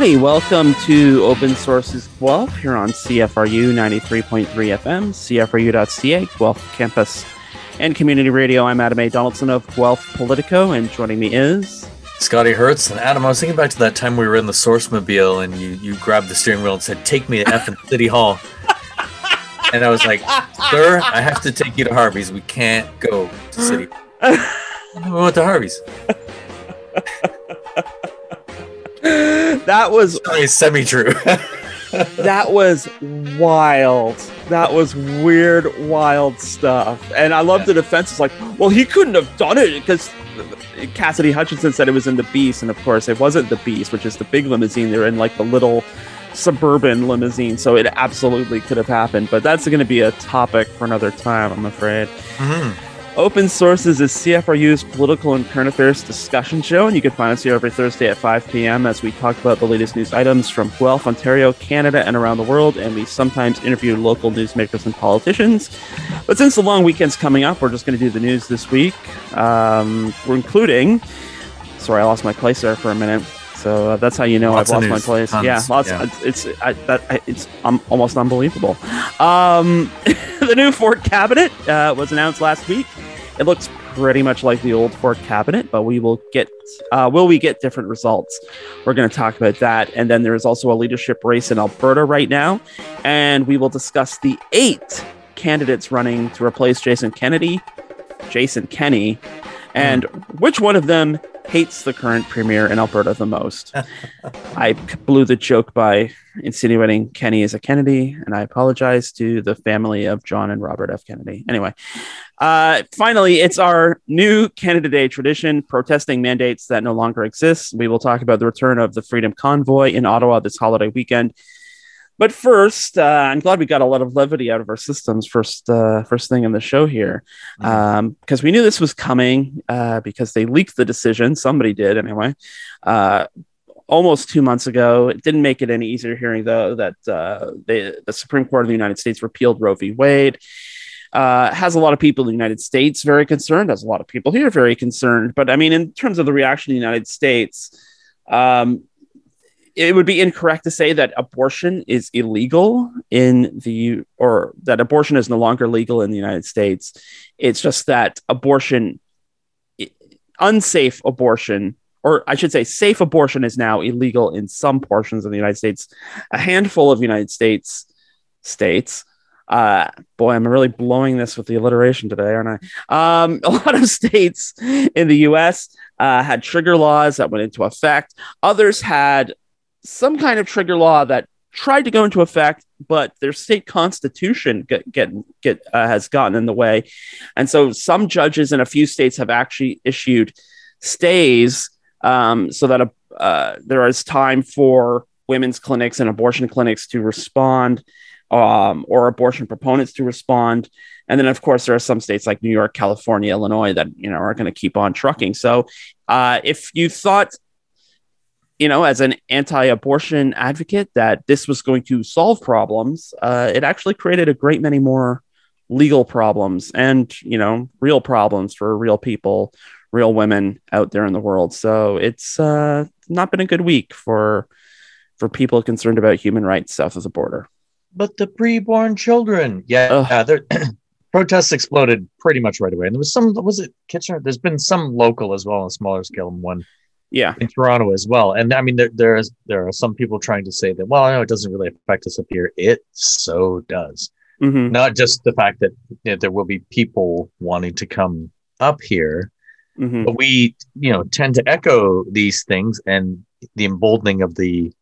Alrighty, welcome to Open Sources Guelph here on CFRU 93.3 FM, CFRU.ca, Guelph Campus and Community Radio. I'm Adam A. Donaldson of Guelph Politico, and joining me is Scotty Hertz. And Adam, I was thinking back to that time we were in the Source Mobile and you, you grabbed the steering wheel and said, Take me to F in City Hall. and I was like, Sir, I have to take you to Harvey's. We can't go to City we went to Harvey's. that was semi true. that was wild. That was weird, wild stuff. And I love yeah. the defense. It's like, well, he couldn't have done it because Cassidy Hutchinson said it was in the Beast, and of course, it wasn't the Beast, which is the big limousine. They're in like the little suburban limousine, so it absolutely could have happened. But that's going to be a topic for another time, I'm afraid. Mm-hmm. Open Sources is CFRU's political and current affairs discussion show, and you can find us here every Thursday at 5 p.m. as we talk about the latest news items from Guelph, Ontario, Canada, and around the world. And we sometimes interview local newsmakers and politicians. But since the long weekend's coming up, we're just going to do the news this week. Um, we're including. Sorry, I lost my place there for a minute. So uh, that's how you know lots I've lost my place. Tons. Yeah, lots. Yeah. It's I, that it's um, almost unbelievable. Um, the new Ford cabinet uh, was announced last week. It looks pretty much like the old Ford cabinet, but we will get uh, will we get different results? We're going to talk about that, and then there is also a leadership race in Alberta right now, and we will discuss the eight candidates running to replace Jason Kennedy, Jason Kenney, and mm. which one of them hates the current premier in Alberta the most. I blew the joke by insinuating Kenney is a Kennedy, and I apologize to the family of John and Robert F. Kennedy. Anyway, uh, finally, it's our new Canada Day tradition, protesting mandates that no longer exist. We will talk about the return of the Freedom Convoy in Ottawa this holiday weekend. But first, uh, I'm glad we got a lot of levity out of our systems first, uh, first thing in the show here, because mm-hmm. um, we knew this was coming uh, because they leaked the decision. Somebody did anyway. Uh, almost two months ago, it didn't make it any easier hearing though that uh, they, the Supreme Court of the United States repealed Roe v. Wade. Uh, has a lot of people in the United States very concerned. Has a lot of people here very concerned. But I mean, in terms of the reaction in the United States, um, it would be incorrect to say that abortion is illegal in the or that abortion is no longer legal in the United States. It's just that abortion, unsafe abortion, or I should say, safe abortion is now illegal in some portions of the United States. A handful of United States states. Uh, boy, I'm really blowing this with the alliteration today, aren't I? Um, a lot of states in the U.S. Uh, had trigger laws that went into effect. Others had some kind of trigger law that tried to go into effect, but their state constitution get get, get uh, has gotten in the way, and so some judges in a few states have actually issued stays um, so that a, uh, there is time for women's clinics and abortion clinics to respond. Um, or abortion proponents to respond. And then, of course, there are some states like New York, California, Illinois that you know are going to keep on trucking. So, uh, if you thought you know, as an anti-abortion advocate, that this was going to solve problems, uh, it actually created a great many more legal problems and you know real problems for real people, real women out there in the world. So it's uh, not been a good week for for people concerned about human rights south of the border. But the preborn children, yeah, yeah protests exploded pretty much right away. And there was some, was it Kitchener? There's been some local as well on a smaller scale one yeah in toronto as well and i mean there, there is there are some people trying to say that well i know it doesn't really affect us up here it so does mm-hmm. not just the fact that you know, there will be people wanting to come up here mm-hmm. but we you know tend to echo these things and the emboldening of the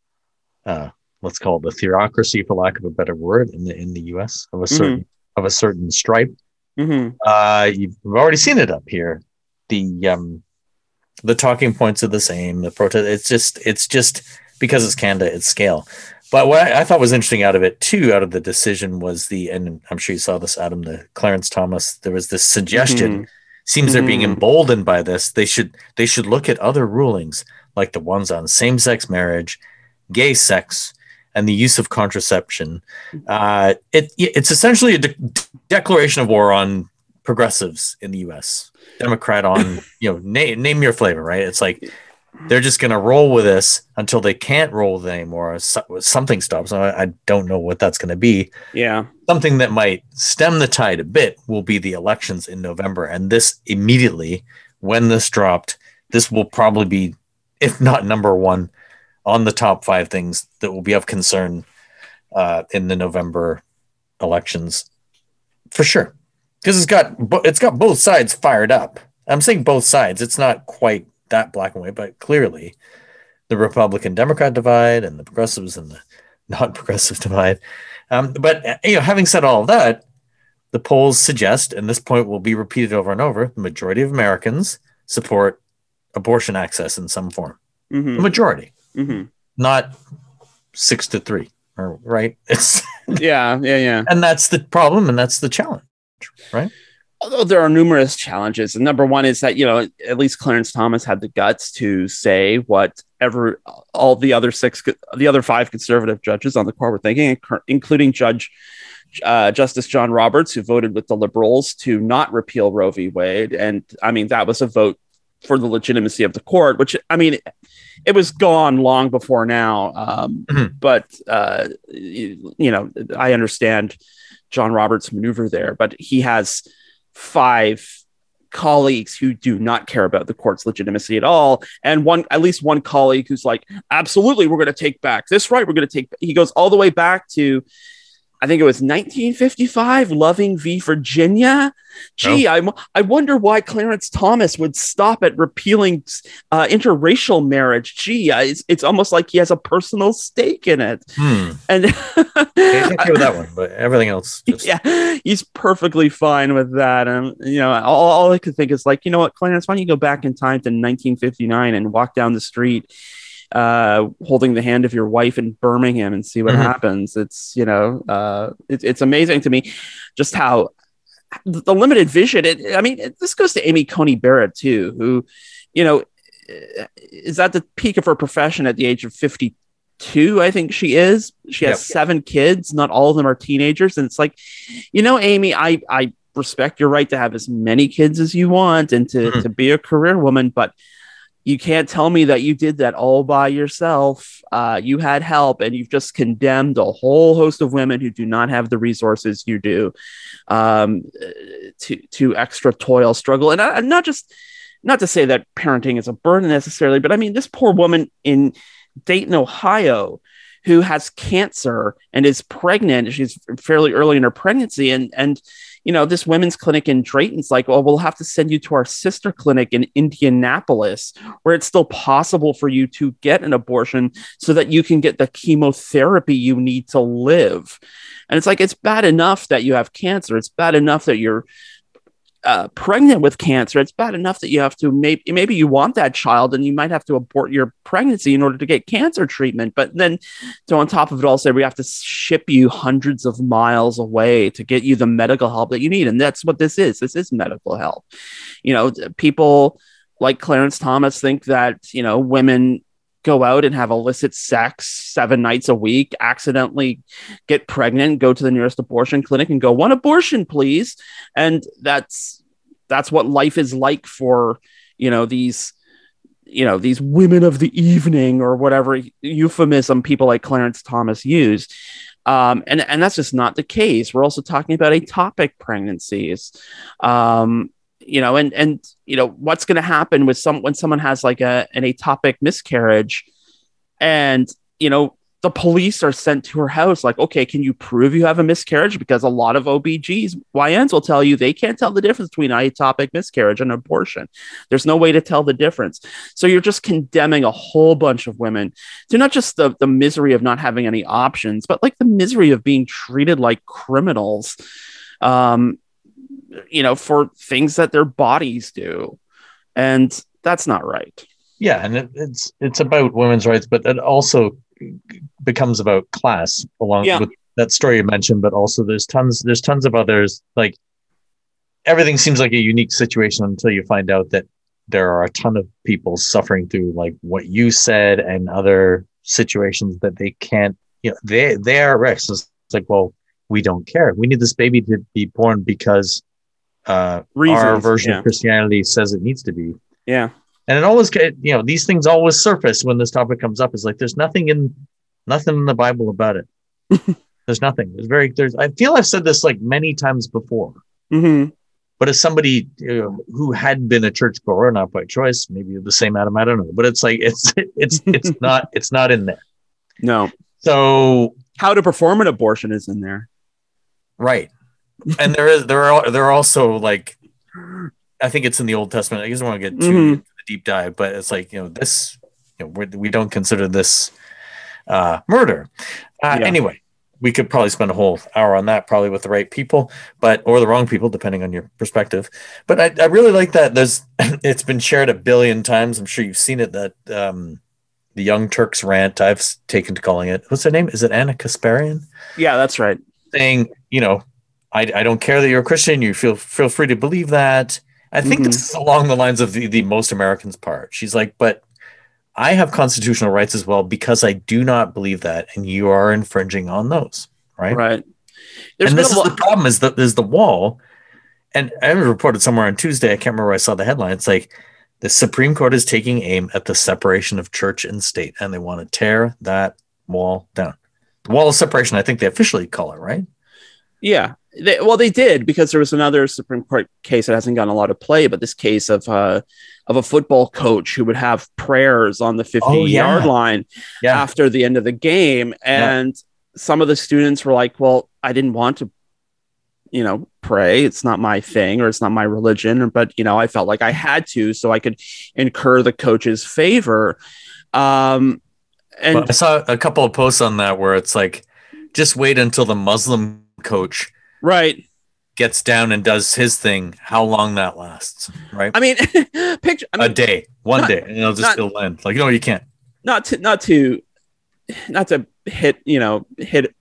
uh let's call it the theocracy for lack of a better word in the in the us of a mm-hmm. certain mm-hmm. of a certain stripe mm-hmm. uh you've already seen it up here the um the talking points are the same. The protest, it's just, it's just because it's Canada, it's scale. But what I, I, thought was interesting out of it too, out of the decision was the, and I'm sure you saw this, Adam, the Clarence Thomas. There was this suggestion. Mm-hmm. Seems mm-hmm. they're being mm-hmm. emboldened by this. They should they should look at other rulings like the ones on same sex marriage, gay sex, and the use of contraception. Uh, it it's essentially a de- declaration of war on progressives in the U.S. Democrat on, you know, name name your flavor, right? It's like they're just going to roll with this until they can't roll with it anymore. Something stops. I don't know what that's going to be. Yeah. Something that might stem the tide a bit will be the elections in November. And this immediately, when this dropped, this will probably be, if not number one, on the top five things that will be of concern uh, in the November elections for sure. Because it's got it's got both sides fired up. I'm saying both sides. It's not quite that black and white, but clearly the Republican Democrat divide and the progressives and the non progressive divide. Um, but you know, having said all of that, the polls suggest, and this point will be repeated over and over, the majority of Americans support abortion access in some form. Mm-hmm. The majority, mm-hmm. not six to three, or right? It's yeah, yeah, yeah. And that's the problem, and that's the challenge, right? although there are numerous challenges and number one is that you know at least clarence thomas had the guts to say what ever all the other six the other five conservative judges on the court were thinking including judge uh, justice john roberts who voted with the liberals to not repeal roe v wade and i mean that was a vote for the legitimacy of the court which i mean it was gone long before now um, mm-hmm. but uh, you, you know i understand john roberts maneuver there but he has five colleagues who do not care about the court's legitimacy at all. And one at least one colleague who's like absolutely we're going to take back this right we're going to take he goes all the way back to I think it was 1955, Loving v. Virginia. Gee, oh. I, I wonder why Clarence Thomas would stop at repealing uh, interracial marriage. Gee, it's, it's almost like he has a personal stake in it. Hmm. And I with that one, but everything else. Just... Yeah, he's perfectly fine with that. And, you know, all, all I could think is like, you know what, Clarence, why don't you go back in time to 1959 and walk down the street uh, holding the hand of your wife in Birmingham and see what mm-hmm. happens. It's you know, uh, it, it's amazing to me just how the limited vision. It, I mean, it, this goes to Amy Coney Barrett too, who, you know, is at the peak of her profession at the age of fifty two. I think she is. She has yep. seven kids. Not all of them are teenagers, and it's like, you know, Amy, I I respect your right to have as many kids as you want and to mm-hmm. to be a career woman, but you can't tell me that you did that all by yourself. Uh, you had help, and you've just condemned a whole host of women who do not have the resources you do um, to to extra toil, struggle, and uh, not just not to say that parenting is a burden necessarily, but I mean this poor woman in Dayton, Ohio, who has cancer and is pregnant. She's fairly early in her pregnancy, and and you know, this women's clinic in Dayton's like, well, we'll have to send you to our sister clinic in Indianapolis, where it's still possible for you to get an abortion so that you can get the chemotherapy you need to live. And it's like, it's bad enough that you have cancer. It's bad enough that you're uh, pregnant with cancer, it's bad enough that you have to maybe maybe you want that child and you might have to abort your pregnancy in order to get cancer treatment. But then, so on top of it all, say we have to ship you hundreds of miles away to get you the medical help that you need, and that's what this is. This is medical help. You know, people like Clarence Thomas think that you know women go out and have illicit sex seven nights a week, accidentally get pregnant, go to the nearest abortion clinic and go, one abortion, please. And that's that's what life is like for, you know, these you know these women of the evening or whatever euphemism people like clarence thomas use. Um, and and that's just not the case. We're also talking about ectopic pregnancies. Um, you know, and and you know what's going to happen with some when someone has like a an ectopic miscarriage, and you know the police are sent to her house like okay can you prove you have a miscarriage? Because a lot of OB-GYNs will tell you they can't tell the difference between ectopic miscarriage and abortion. There's no way to tell the difference. So you're just condemning a whole bunch of women to not just the, the misery of not having any options but like the misery of being treated like criminals. Um, you know, for things that their bodies do. And that's not right. Yeah, and it, it's it's about women's rights, but it also becomes about class along yeah. with that story you mentioned, but also there's tons there's tons of others like everything seems like a unique situation until you find out that there are a ton of people suffering through like what you said and other situations that they can't you know they they are at risk it's like well we don't care we need this baby to be born because uh, Reasons, our version yeah. of Christianity says it needs to be. Yeah. and it always you know these things always surface when this topic comes up. Is like there's nothing in nothing in the Bible about it. there's nothing. There's very there's. I feel I've said this like many times before. Mm-hmm. But as somebody you know, who had been a churchgoer, not by choice, maybe the same Adam, I don't know. But it's like it's it's it's not it's not in there. No. So how to perform an abortion is in there. Right. And there is there are there are also like I think it's in the Old Testament. I just want to get too mm-hmm. deep dive, but it's like you know this you know we're, we do not consider this uh, murder. Uh, yeah. Anyway, we could probably spend a whole hour on that, probably with the right people, but or the wrong people, depending on your perspective. But I, I really like that. There's it's been shared a billion times. I'm sure you've seen it. That um, the Young Turks rant. I've taken to calling it. What's her name? Is it Ana Kasparian? Yeah, that's right. Saying, you know, I, I don't care that you're a Christian. You feel feel free to believe that. I think mm-hmm. this is along the lines of the, the most Americans part. She's like, but I have constitutional rights as well because I do not believe that, and you are infringing on those. Right. Right. There's and this is the problem: is the is the wall. And I reported somewhere on Tuesday. I can't remember where I saw the headline. It's like the Supreme Court is taking aim at the separation of church and state, and they want to tear that wall down. The wall of separation, I think they officially call it, right? Yeah. They, well, they did because there was another Supreme Court case that hasn't gotten a lot of play, but this case of uh, of a football coach who would have prayers on the 50 oh, yeah. yard line yeah. after the end of the game, and yeah. some of the students were like, "Well, I didn't want to you know, pray. It's not my thing or it's not my religion, but you know, I felt like I had to so I could incur the coach's favor. Um and well, I saw a couple of posts on that where it's like just wait until the Muslim coach right gets down and does his thing, how long that lasts, right? I mean, picture I mean, a day, one not, day, and it'll just not, it'll end. Like, no, you can't. Not to not to not to hit, you know, hit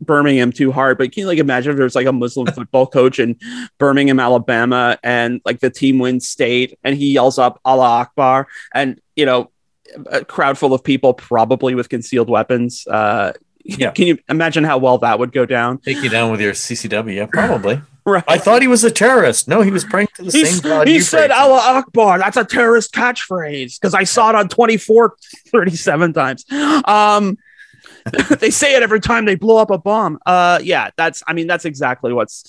Birmingham too hard, but can you like imagine if there's like a Muslim football coach in Birmingham, Alabama, and like the team wins state and he yells up Allah Akbar and you know a crowd full of people probably with concealed weapons. Uh, yeah. Can you imagine how well that would go down? Take you down with your CCW, yeah, probably. right. I thought he was a terrorist. No, he was praying to the same God. He said Allah Akbar. That's a terrorist catchphrase because I saw it on 24 37 times. Um, they say it every time they blow up a bomb. Uh, yeah, that's. I mean, that's exactly what's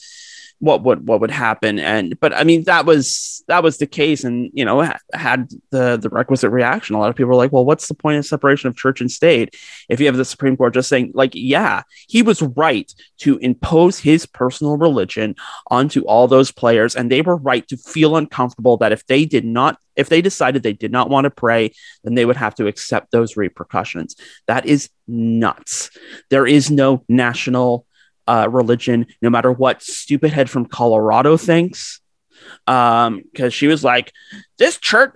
what would what would happen. And but I mean, that was that was the case, and you know, had the the requisite reaction. A lot of people were like, "Well, what's the point of separation of church and state if you have the Supreme Court just saying, like, yeah, he was right to impose his personal religion onto all those players, and they were right to feel uncomfortable that if they did not if they decided they did not want to pray, then they would have to accept those repercussions. That is nuts. There is no national uh, religion, no matter what stupid head from Colorado thinks. Um, because she was like, this church,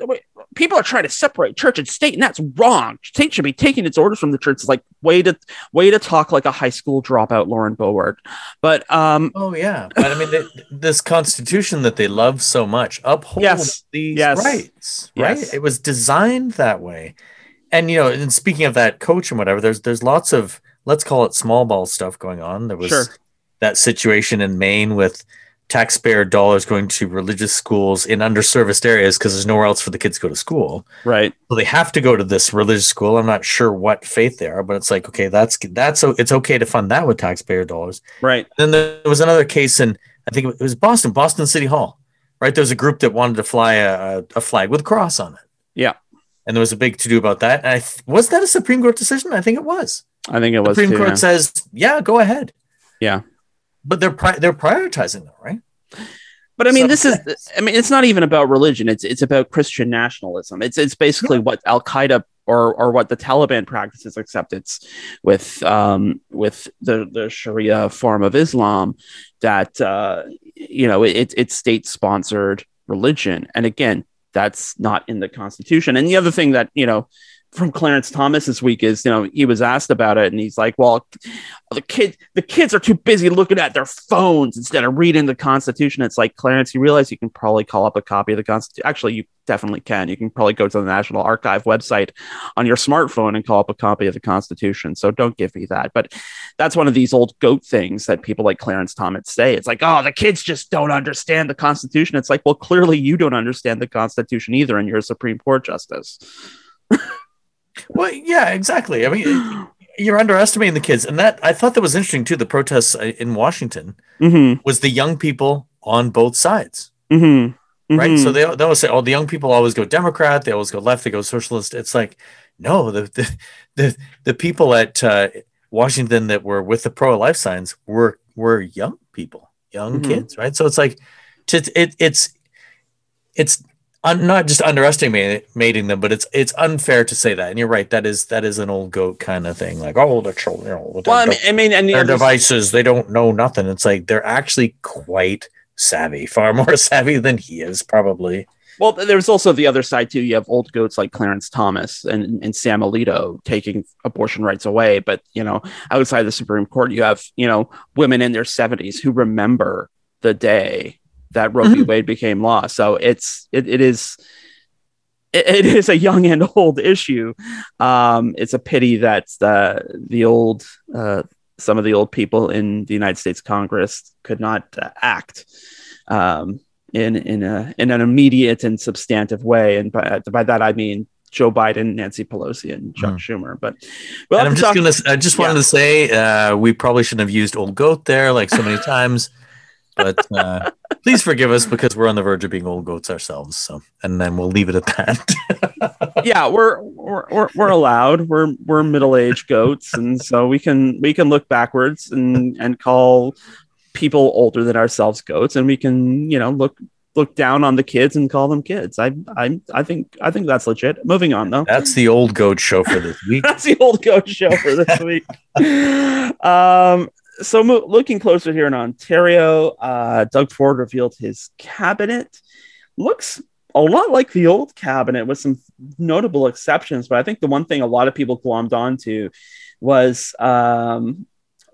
people are trying to separate church and state, and that's wrong. State should be taking its orders from the church. It's like way to way to talk like a high school dropout, Lauren Boebert. But um, oh yeah, but I mean, they, this Constitution that they love so much upholds yes, these yes, rights, right? Yes. It was designed that way, and you know, and speaking of that coach and whatever, there's there's lots of let's call it small ball stuff going on. There was sure. that situation in Maine with taxpayer dollars going to religious schools in underserviced areas because there's nowhere else for the kids to go to school. Right. So they have to go to this religious school. I'm not sure what faith they are, but it's like, okay, that's that's it's okay to fund that with taxpayer dollars. Right. And then there was another case in I think it was Boston, Boston City Hall. Right. There was a group that wanted to fly a, a flag with a cross on it. Yeah. And there was a big to do about that. And I th- was that a Supreme Court decision? I think it was. I think it was. Supreme too, Court yeah. says, "Yeah, go ahead." Yeah, but they're pri- they're prioritizing though, right? But I mean, this is I mean, it's not even about religion. It's it's about Christian nationalism. It's it's basically yeah. what Al Qaeda or or what the Taliban practices, except it's with um with the the Sharia form of Islam that uh you know it, it's state sponsored religion. And again, that's not in the Constitution. And the other thing that you know from Clarence Thomas this week is, you know, he was asked about it and he's like, well, the kid, the kids are too busy looking at their phones instead of reading the Constitution. It's like, Clarence, you realize you can probably call up a copy of the Constitution. Actually, you definitely can. You can probably go to the National Archive website on your smartphone and call up a copy of the Constitution. So don't give me that. But that's one of these old goat things that people like Clarence Thomas say. It's like, oh, the kids just don't understand the Constitution. It's like, well, clearly you don't understand the Constitution either, and you're a Supreme Court justice. well, yeah, exactly. I mean, you're underestimating the kids, and that I thought that was interesting too. The protests uh, in Washington mm-hmm. was the young people on both sides, mm-hmm. Mm-hmm. right? So they they always say, "Oh, the young people always go Democrat, they always go left, they go socialist." It's like, no, the the the, the people at uh, Washington that were with the pro life signs were were young people, young mm-hmm. kids, right? So it's like, it, it's it's un, not just underestimating them, but it's it's unfair to say that. And you're right. That is that is an old goat kind of thing. Like, oh, the children, you know, well, I mean, I mean, and their devices, they don't know nothing. It's like they're actually quite savvy, far more savvy than he is, probably. Well, there's also the other side too. You have old goats like Clarence Thomas and, and Sam Alito taking abortion rights away. But you know, outside the Supreme Court, you have you know women in their 70s who remember the day that Roe v. Mm-hmm. Wade became law. So it's it, it is it, it is a young and old issue. Um, it's a pity that the the old uh, some of the old people in the United States Congress could not uh, act um, in in a in an immediate and substantive way. And by, by that I mean Joe Biden, Nancy Pelosi, and Chuck mm. Schumer. But well, I'm just talk- gonna. I just wanted yeah. to say uh, we probably shouldn't have used "old goat" there like so many times but uh, please forgive us because we're on the verge of being old goats ourselves. So, and then we'll leave it at that. yeah, we're, we're we're allowed. We're we're middle aged goats, and so we can we can look backwards and and call people older than ourselves goats, and we can you know look look down on the kids and call them kids. I I I think I think that's legit. Moving on though. That's the old goat show for this week. that's the old goat show for this week. um so mo- looking closer here in Ontario, uh, Doug Ford revealed his cabinet. Looks a lot like the old cabinet with some notable exceptions, but I think the one thing a lot of people glommed onto was um,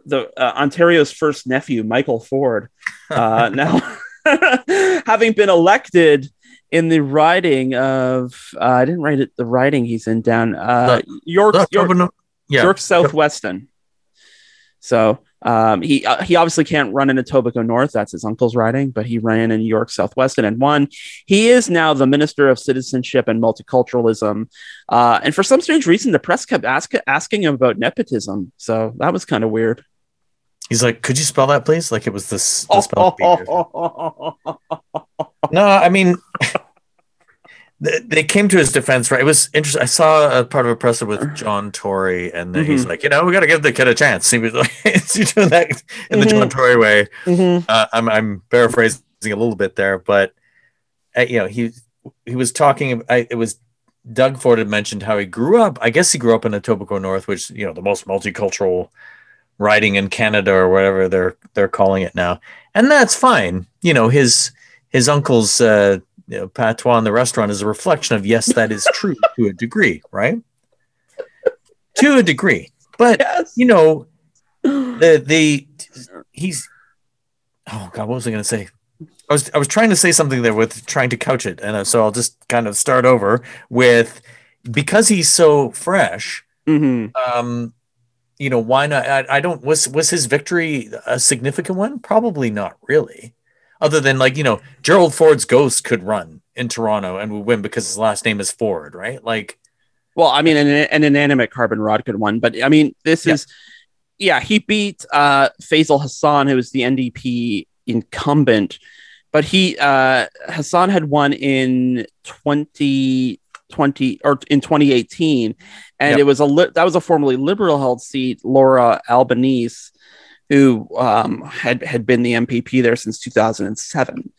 the uh, Ontario's first nephew, Michael Ford. Uh, now, having been elected in the riding of, uh, I didn't write it, the riding he's in down uh, York, York, yeah. York South-Weston. So um, he uh, he obviously can't run in Etobicoke North. That's his uncle's riding, but he ran in New York South-Weston and won. He is now the Minister of Citizenship and Multiculturalism. Uh, and for some strange reason, the press kept ask, asking him about nepotism. So that was kind of weird. He's like, "Could you spell that, please?" Like it was this. this no, I mean, they came to his defense, right? It was interesting. I saw a part of a presser with John Tory, and mm-hmm. he's like, you know, we got to give the kid a chance. He was like, he's doing that in mm-hmm. the John mm-hmm. Tory way. Mm-hmm. Uh, I'm, I'm paraphrasing a little bit there, but uh, you know, he he was talking. I, it was Doug Ford had mentioned how he grew up. I guess he grew up in Etobicoke North, which you know, the most multicultural riding in Canada or whatever they're they're calling it now, and that's fine. You know, his his uncle's. Uh, you know, patois in the restaurant is a reflection of yes, that is true to a degree, right? to a degree, but yes. you know, the the he's oh god, what was I going to say? I was I was trying to say something there with trying to couch it, and uh, so I'll just kind of start over with because he's so fresh. Mm-hmm. Um, you know, why not? I, I don't was was his victory a significant one? Probably not really other than like you know Gerald Ford's ghost could run in Toronto and would win because his last name is Ford, right? Like, well, I mean, an, an inanimate carbon rod could win, but I mean, this yeah. is yeah, he beat uh, Faisal Hassan, who was the NDP incumbent, but he uh, Hassan had won in 2020 or in 2018, and yep. it was a li- that was a formerly liberal held seat. Laura Albanese who um, had had been the MPP there since 2007.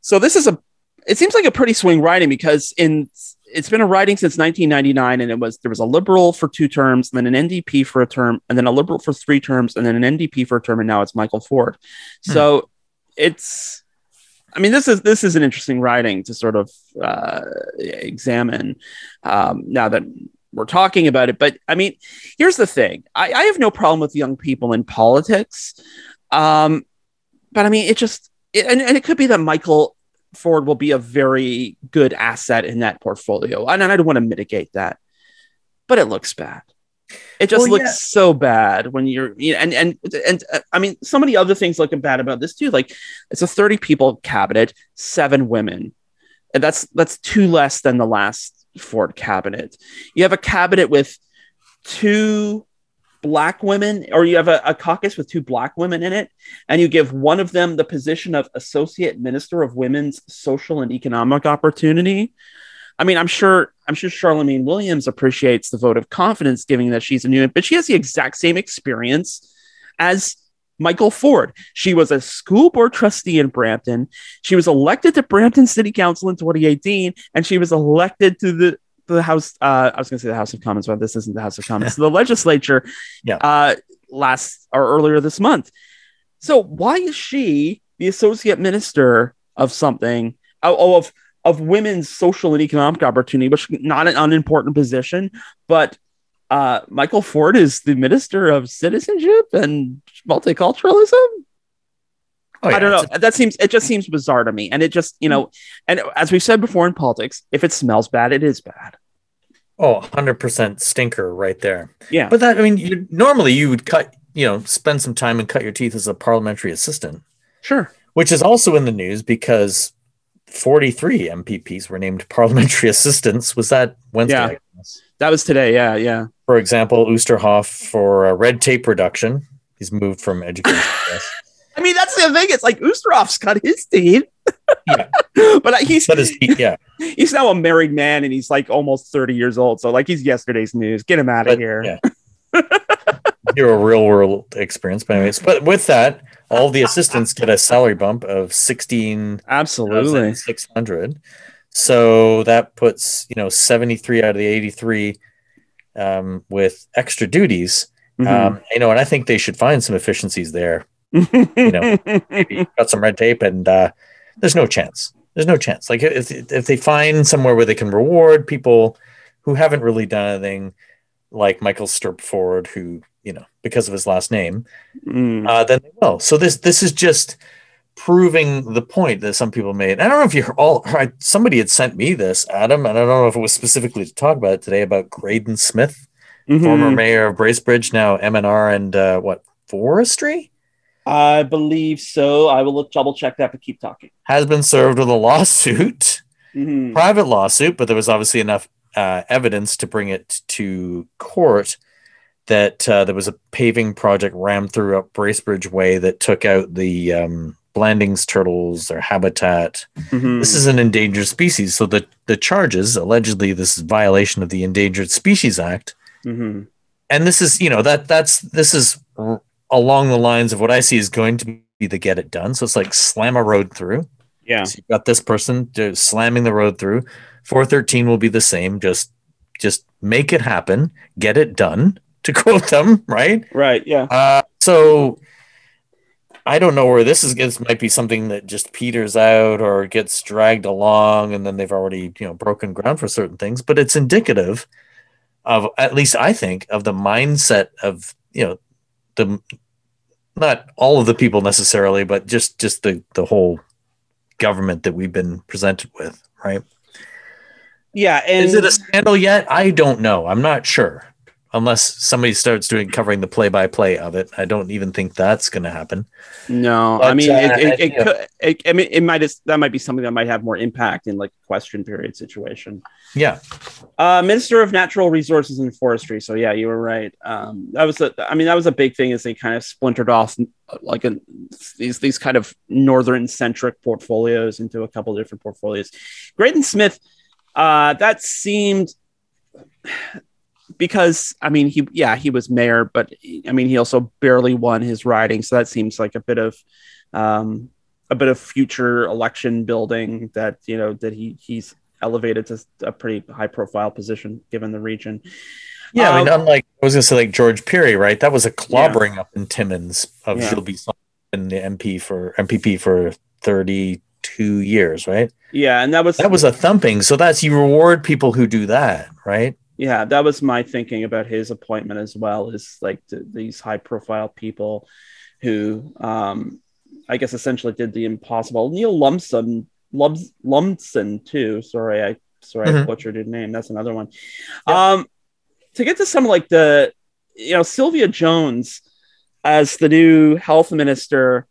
So this is a it seems like a pretty swing riding because in it's been a riding since 1999 and it was there was a liberal for two terms and then an ndp for a term and then a liberal for three terms and then an ndp for a term and now it's michael ford hmm. so it's i mean this is this is an interesting riding to sort of uh, examine um, now that we're talking about it. But I mean, here's the thing: I, I have no problem with young people in politics, um, but I mean, it just it, and, and it could be that Michael Ford will be a very good asset in that portfolio, and I don't want to mitigate that, but it looks bad. It just well, looks yeah. so bad when you're you know, and and and uh, I mean, so many other things looking bad about this too. Like it's a 30 people cabinet, seven women, and that's that's two less than the last Ford cabinet. You have a cabinet with two black women, or you have a, a, caucus with two black women in it, and you give one of them the position of Associate Minister of Women's Social and Economic Opportunity. I mean, I'm sure I'm sure Charmaine Williams appreciates the vote of confidence, giving that she's a new, but she has the exact same experience as Michael Ford. She was a school board trustee in Brampton. She was elected to Brampton City Council in 2018, and she was elected to the the House. Uh, I was going to say the House of Commons, but this isn't the House of Commons. the legislature. Yeah. Uh, last or earlier this month. So why is she the associate minister of something? Oh, of of women's social and economic opportunity, which not an unimportant position, but uh, Michael Ford is the minister of citizenship and multiculturalism. Oh, yeah, I don't know. That seems it just seems bizarre to me, and it just you know, and as we've said before in politics, if it smells bad, it is bad. Oh, 100% stinker right there. Yeah. But that, I mean, you, normally you would cut, you know, spend some time and cut your teeth as a parliamentary assistant. Sure. Which is also in the news because 43 MPPs were named parliamentary assistants. Was that Wednesday? Yeah. That was today. Yeah. Yeah. For example, Oosterhoff for uh, red tape reduction. He's moved from education. I mean, that's the thing. It's like Oosterhoff's cut his teeth. yeah. but uh, he's his, yeah. He's now a married man and he's like almost 30 years old. So like he's yesterday's news. Get him out of here. Yeah. You're a real world experience. But anyways, but with that, all the assistants get a salary bump of 16 absolutely 600. So that puts, you know, 73 out of the 83 um, with extra duties. Mm-hmm. Um, you know, and I think they should find some efficiencies there. you know, maybe got some red tape, and uh, there's no chance. There's no chance. Like if if they find somewhere where they can reward people who haven't really done anything, like Michael Stirp Ford, who you know because of his last name, mm. uh, then they will. So this this is just proving the point that some people made. I don't know if you're all somebody had sent me this, Adam, and I don't know if it was specifically to talk about it today about Graydon Smith, mm-hmm. former mayor of Bracebridge, now MNR and uh, what forestry. I believe so. I will double check that, but keep talking. Has been served with a lawsuit, mm-hmm. private lawsuit, but there was obviously enough uh, evidence to bring it to court that uh, there was a paving project rammed through up Bracebridge Way that took out the um, Blanding's turtles, their habitat. Mm-hmm. This is an endangered species. So the, the charges, allegedly, this is violation of the Endangered Species Act. Mm-hmm. And this is, you know, that that's this is r- along the lines of what I see is going to be the get it done. So it's like slam a road through. Yeah. So you've got this person slamming the road through. 413 will be the same. Just just make it happen, get it done, to quote them, right? Right. Yeah. Uh, so I don't know where this is. This might be something that just peters out or gets dragged along, and then they've already you know broken ground for certain things. But it's indicative of, at least I think, of the mindset of you know the not all of the people necessarily, but just just the the whole government that we've been presented with, right? Yeah, and is it a scandal yet? I don't know. I'm not sure unless somebody starts doing covering the play by play of it. I don't even think that's going to happen. No, but, I mean, uh, it, it, it, could, it, I mean, it might that might be something that might have more impact in like a question period situation. Yeah. Uh, Minister of Natural Resources and Forestry. So yeah, you were right. Um, that was a, I mean, that was a big thing as they kind of splintered off like a, these these kind of northern centric portfolios into a couple different portfolios. Graydon Smith. Uh, that seemed because I mean he yeah he was mayor, but I mean he also barely won his riding, so that seems like a bit of um, a bit of future election building that you know that he he's elevated to a pretty high profile position given the region. Yeah, um, I mean, um, unlike I was gonna say like George Pirie, right? That was a clobbering yeah. up in Timmins of yeah. Gilles Bisson the MP for MPP for thirty two years, right? Yeah, and that was that was a thumping. So that's you reward people who do that, right? Yeah, that was my thinking about his appointment as well. Is like these high profile people who, um, I guess, essentially did the impossible. Neil Lumsden, Lums, Lumsden too. Sorry, I sorry mm-hmm. I butchered his name. That's another one. Um, to get to some like the, you know, Sylvia Jones as the new health minister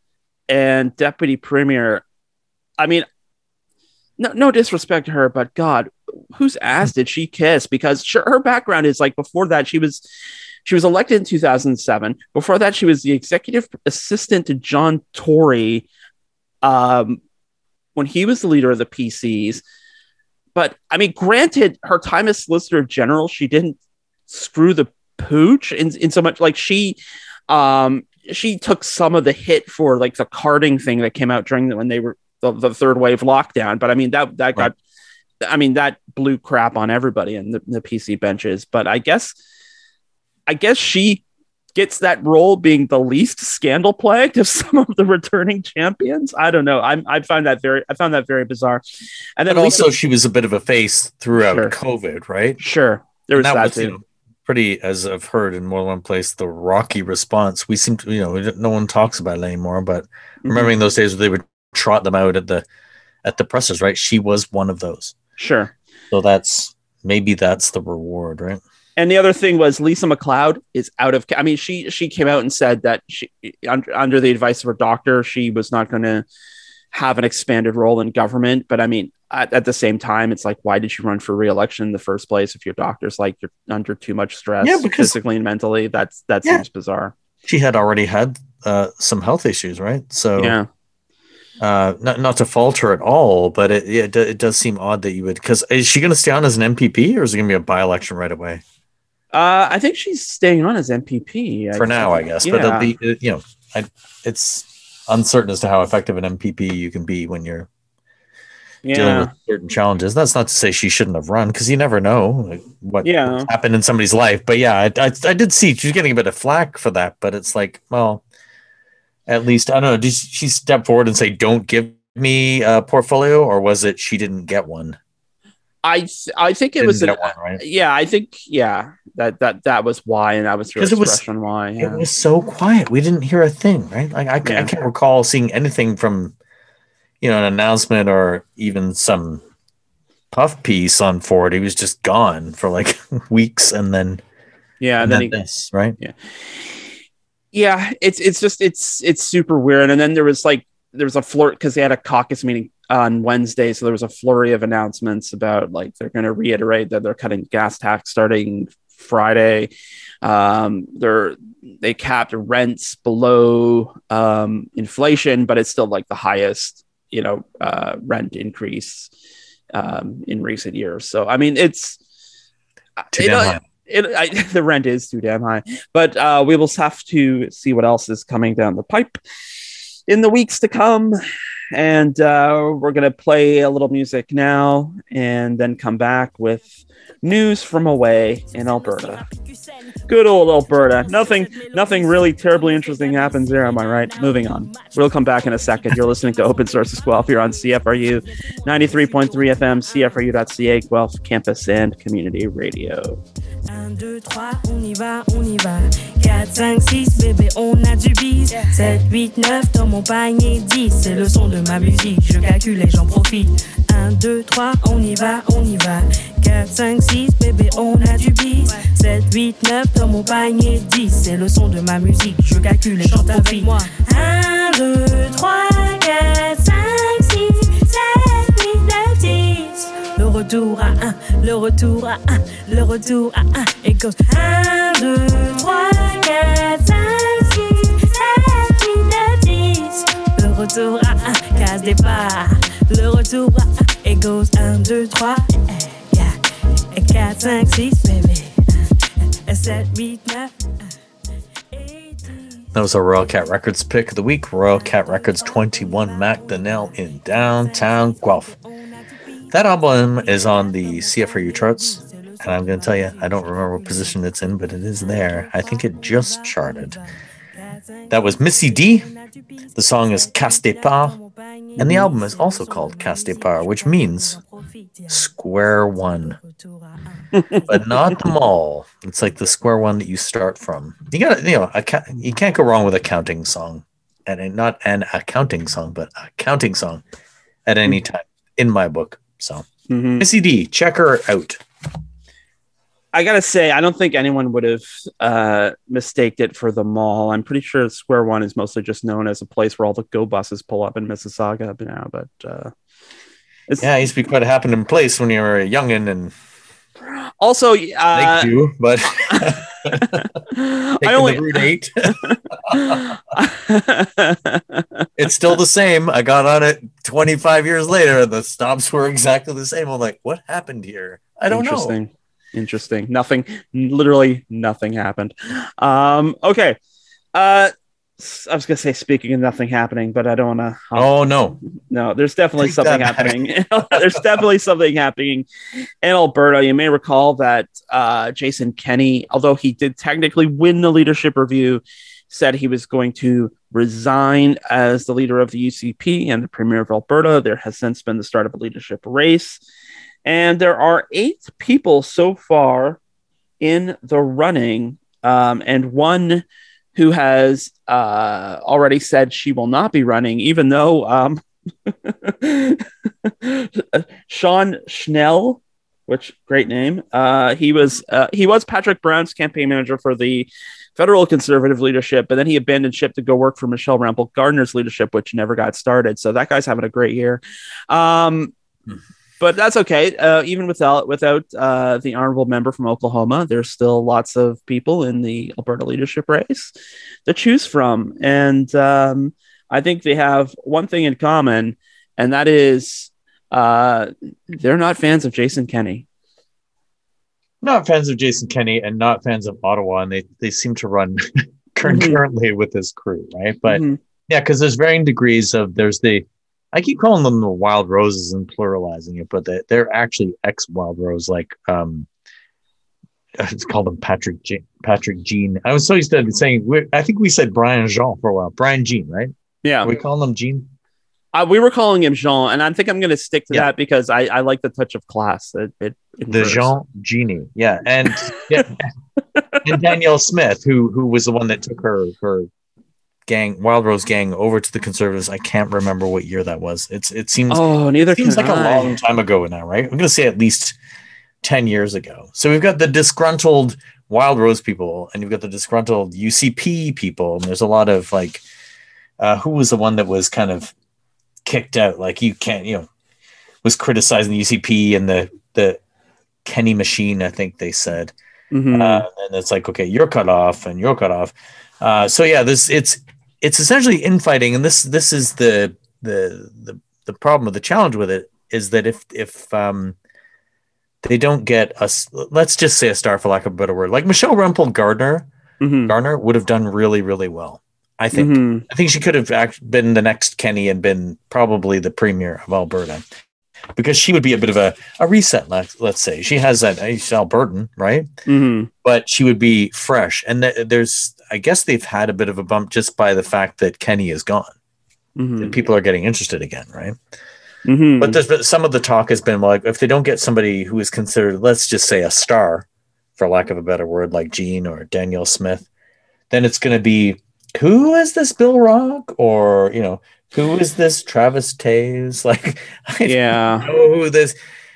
and deputy premier. I mean, no, no disrespect to her, but God, whose ass did she kiss? Because sure, her background is like before that she was she was elected in 2007. Before that, she was the executive assistant to John Tory um, when he was the leader of the PCs. But I mean, granted, her time as Solicitor General, she didn't screw the pooch in, in so much like she um she took some of the hit for like the carding thing that came out during the, when they were the, the third wave lockdown. But I mean that that right. got I mean, that blew crap on everybody in the, the PC benches. But I guess, I guess she gets that role being the least scandal plagued of some of the returning champions. I don't know. I'm, I find that very I found that very bizarre. And then also she was a bit of a face throughout sure. COVID, right? Sure, there was that, that was, too. You know, pretty, as I've heard in more than one place, the rocky response. We seem to, you know, no one talks about it anymore. But mm-hmm. remembering those days where they would trot them out at the at the presses, right? She was one of those. Sure. So that's maybe that's the reward, right? And the other thing was Lisa MacLeod is out of. I mean, she she came out and said that she under, under the advice of her doctor, she was not going to have an expanded role in government. But I mean, at, at, the same time, it's like, why did you run for reelection in the first place if your doctor's like you're under too much stress, yeah, because, physically and mentally? That's that yeah, seems bizarre. She had already had uh, some health issues, right? So yeah, uh, not not to falter at all, but it it, it does seem odd that you would because is she going to stay on as an MPP or is it going to be a by election right away? Uh, I think she's staying on as MPP I for now, I guess. Yeah. But be, you know, I, it's uncertain as to how effective an MPP you can be when you're yeah. dealing with certain challenges. That's not to say she shouldn't have run because you never know like, what yeah. happened in somebody's life. But yeah, I, I, I did see she's getting a bit of flack for that, but it's like, well, at least I don't know. Did she step forward and say, "Don't give me a portfolio," or was it she didn't get one? I th- I think it didn't was an, one, right? yeah. I think yeah that that that was why, and that was her it was, why. Yeah. It was so quiet. We didn't hear a thing, right? Like I, yeah. I can't recall seeing anything from you know an announcement or even some puff piece on Ford. He was just gone for like weeks, and then yeah, and, and then, then he, this right. Yeah yeah, it's it's just it's it's super weird. And then there was like there was a flirt because they had a caucus meeting on Wednesday, so there was a flurry of announcements about like they're going to reiterate that they're cutting gas tax starting Friday. Um, they're they capped rents below um, inflation, but it's still like the highest you know uh, rent increase um, in recent years. So I mean, it's you know, it, I, the rent is too damn high. But uh, we will have to see what else is coming down the pipe in the weeks to come. And uh, we're going to play a little music now and then come back with news from away in Alberta. Good old Alberta. Nothing, nothing really terribly interesting happens there. Am I right? Moving on. We'll come back in a second. You're listening to Open Source Sources Guelph here on CFRU 93.3 FM, CFRU.ca, Guelph Campus and Community Radio. 1, 2, 3, on y va, on y va. 4, 5, 6, bébé, on a du bis. 7, 8, 9, dans mon panier 10. C'est le son de ma musique, je calcule et j'en profite. 1, 2, 3, on y va, on y va. 4, 5, 6, bébé, on a du bis. 7, 8, 9, dans mon panier 10. C'est le son de ma musique, je calcule et j'en profite. 1, 2, 3, 4, 5, 6, 7, 8, 9, 10. Le retour à 1, le retour à 1, le retour à 1. Et goes 1, 2, 3, 4, 5, 6, 7, 8, 9, 10. Le retour à 1, case départ. Le retour eh, et goes 1, 2, 3. Et 4, 5, 6, bébé. 7, 8, 9. That was our Royal Cat Records pick of the week. Royal Cat Records 21 Macdonell in downtown Guelph. That album is on the CFRU charts, and I'm going to tell you, I don't remember what position it's in, but it is there. I think it just charted. That was Missy D. The song is Case Départ, and the album is also called Case Départ, which means Square One. but not the mall. It's like the square one that you start from. You got you know, a, you can't go wrong with a counting song, and not an accounting song, but a counting song at any mm-hmm. time in my book. So, mm-hmm. Missy D, check her out. I gotta say, I don't think anyone would have uh, mistaked it for the mall. I'm pretty sure Square One is mostly just known as a place where all the go buses pull up in Mississauga now. But uh, yeah, it used to be quite a happening place when you were a youngin, and also, uh, thank you, but I only route eight. it's still the same. I got on it 25 years later, the stops were exactly the same. I'm like, what happened here? I don't know interesting. Nothing, literally nothing happened. Um, okay. Uh, I was gonna say speaking of nothing happening, but I don't want to. Oh no, no. There's definitely Take something happening. there's definitely something happening in Alberta. You may recall that uh, Jason Kenney, although he did technically win the leadership review, said he was going to resign as the leader of the UCP and the premier of Alberta. There has since been the start of a leadership race. And there are eight people so far in the running, um, and one who has uh, already said she will not be running, even though um, Sean Schnell, which great name, uh, he was uh, he was Patrick Brown's campaign manager for the federal conservative leadership, but then he abandoned ship to go work for Michelle Rempel Garner's leadership, which never got started. So that guy's having a great year. Um, hmm but that's okay. Uh, even without without uh, the honorable member from Oklahoma, there's still lots of people in the Alberta leadership race to choose from, and um, I think they have one thing in common, and that is uh, they're not fans of Jason Kenney. Not fans of Jason Kenney, and not fans of Ottawa, and they they seem to run concurrently mm-hmm. with this crew, right? But mm-hmm. yeah, because there's varying degrees of there's the I keep calling them the wild roses and pluralizing it, but they, they're actually ex wild rose. Like um, it's called them Patrick Jean, Patrick Jean. I was so used to saying. I think we said Brian Jean for a while. Brian Jean, right? Yeah, Are we calling them Jean. Uh, we were calling him Jean, and I think I'm going to stick to yeah. that because I, I like the touch of class. It, it, it the Jean Genie, yeah, and yeah, and Danielle Smith, who who was the one that took her her gang, Wild Rose gang, over to the Conservatives. I can't remember what year that was. It's it seems oh neither seems like I. a long time ago now, right? I'm going to say at least ten years ago. So we've got the disgruntled Wild Rose people, and you've got the disgruntled UCP people, and there's a lot of like, uh, who was the one that was kind of kicked out? Like you can't, you know, was criticizing the UCP and the the Kenney machine. I think they said. Mm-hmm. Uh, and it's like, okay, you're cut off, and you're cut off. Uh, so yeah, this it's it's essentially infighting, and this this is the the the the problem or the challenge with it is that if if um they don't get us let's just say a star for lack of a better word like michelle rempel gardner mm-hmm. gardner would have done really really well i think mm-hmm. i think she could have act- been the next Kenney and been probably the premier of alberta because she would be a bit of a, a reset let, let's say she has that she's albertan right mm-hmm. but she would be fresh and th- there's I guess they've had a bit of a bump just by the fact that Kenney is gone. Mm-hmm. People are getting interested again, right? Mm-hmm. But there's been, some of the talk has been like if they don't get somebody who is considered, let's just say, a star, for lack of a better word, like Jean or Danielle Smith, then it's going to be who is this Bill Rock or you know who is this Travis Toews? Like, I yeah, know who this.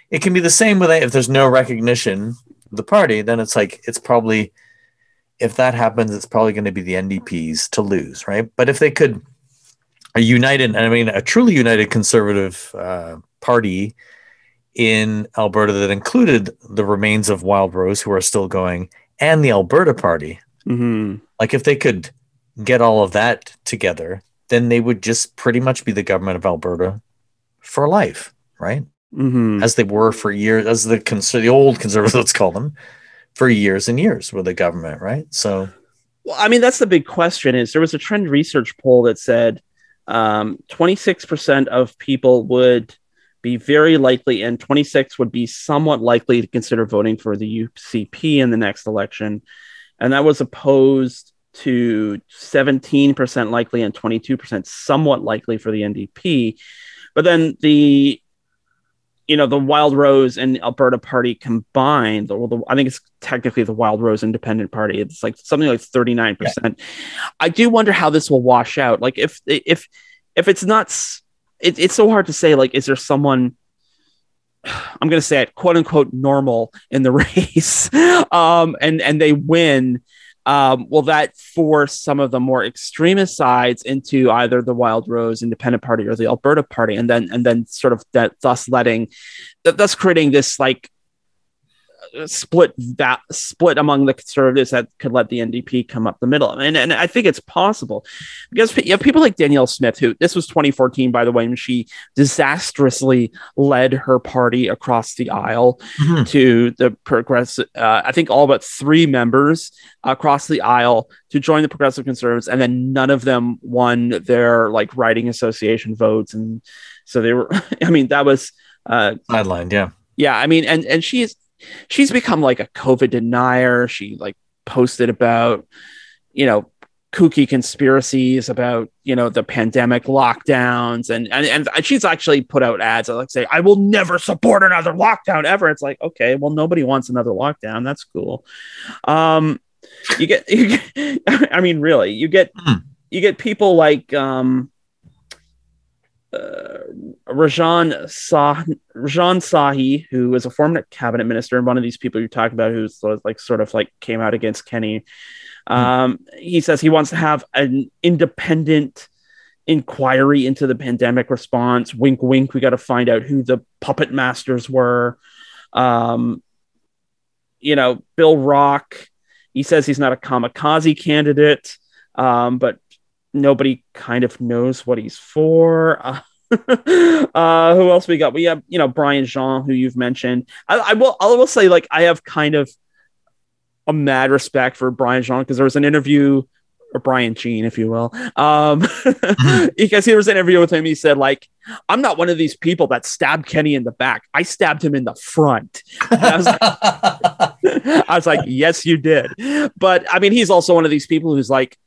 It can be the same with if there's no recognition of the party, then it's like it's probably if that happens, it's probably going to be the NDPs to lose, right? But if they could a united, I mean, a truly united conservative uh, party in Alberta that included the remains of Wild Rose, who are still going, and the Alberta Party, mm-hmm. like if they could get all of that together, then they would just pretty much be the government of Alberta for life, right? Mm-hmm. As they were for years, as the cons- the old conservatives, let's call them, for years and years with the government, right? So, well, I mean, that's the big question. Is there was a trend research poll that said um, 26% of people would be very likely, and 26 would be somewhat likely to consider voting for the UCP in the next election, and that was opposed to 17% likely and 22% somewhat likely for the NDP. But then the you know, the Wild Rose and Alberta Party combined, well, the, I think it's technically the Wild Rose Independent Party. It's like something like 39%. I do wonder how this will wash out. Like if if if it's not it, it's so hard to say like is there someone I'm going to say it, quote unquote, normal in the race, um, and and they win, um, will that force some of the more extremist sides into either the Wild Rose Independent Party or the Alberta Party, and then and then sort of that thus letting, thus creating this like split that split among the conservatives that could let the NDP come up the middle. And, and I think it's possible because you have people like Danielle Smith, who this was 2014, by the way, when she disastrously led her party across the aisle mm-hmm. to the progressive, uh, I think all but three members across the aisle to join the progressive conservatives. And then none of them won their like writing association votes. And so they were, I mean, that was, uh, sidelined. Yeah. Yeah. I mean, and, and she is, she's become like a COVID denier. She like posted about, you know, kooky conspiracies about you know the pandemic lockdowns and and and she's actually put out ads that like say I will never support another lockdown ever. It's like okay, well nobody wants another lockdown. That's cool. Um, you get you get, I mean really you get mm. you get people like um uh, Rajan Sah Rajan Sawhney, who is a former cabinet minister and one of these people you talk about, who's like sort of like came out against Kenney. Hmm. Um, he says he wants to have an independent inquiry into the pandemic response. Wink, wink. We got to find out who the puppet masters were. Um, you know, Bill Rock. He says he's not a kamikaze candidate, um, but nobody kind of knows what he's for. Uh, uh, who else we got? We have, you know, Brian Jean, who you've mentioned. I, I will, I will say, like, I have kind of a mad respect for Brian Jean because there was an interview, or Brian Jean, if you will, um, mm-hmm. because there was an interview with him. He said, like, I'm not one of these people that stabbed Kenney in the back. I stabbed him in the front. I was, like, I was like, yes, you did. But I mean, he's also one of these people who's like,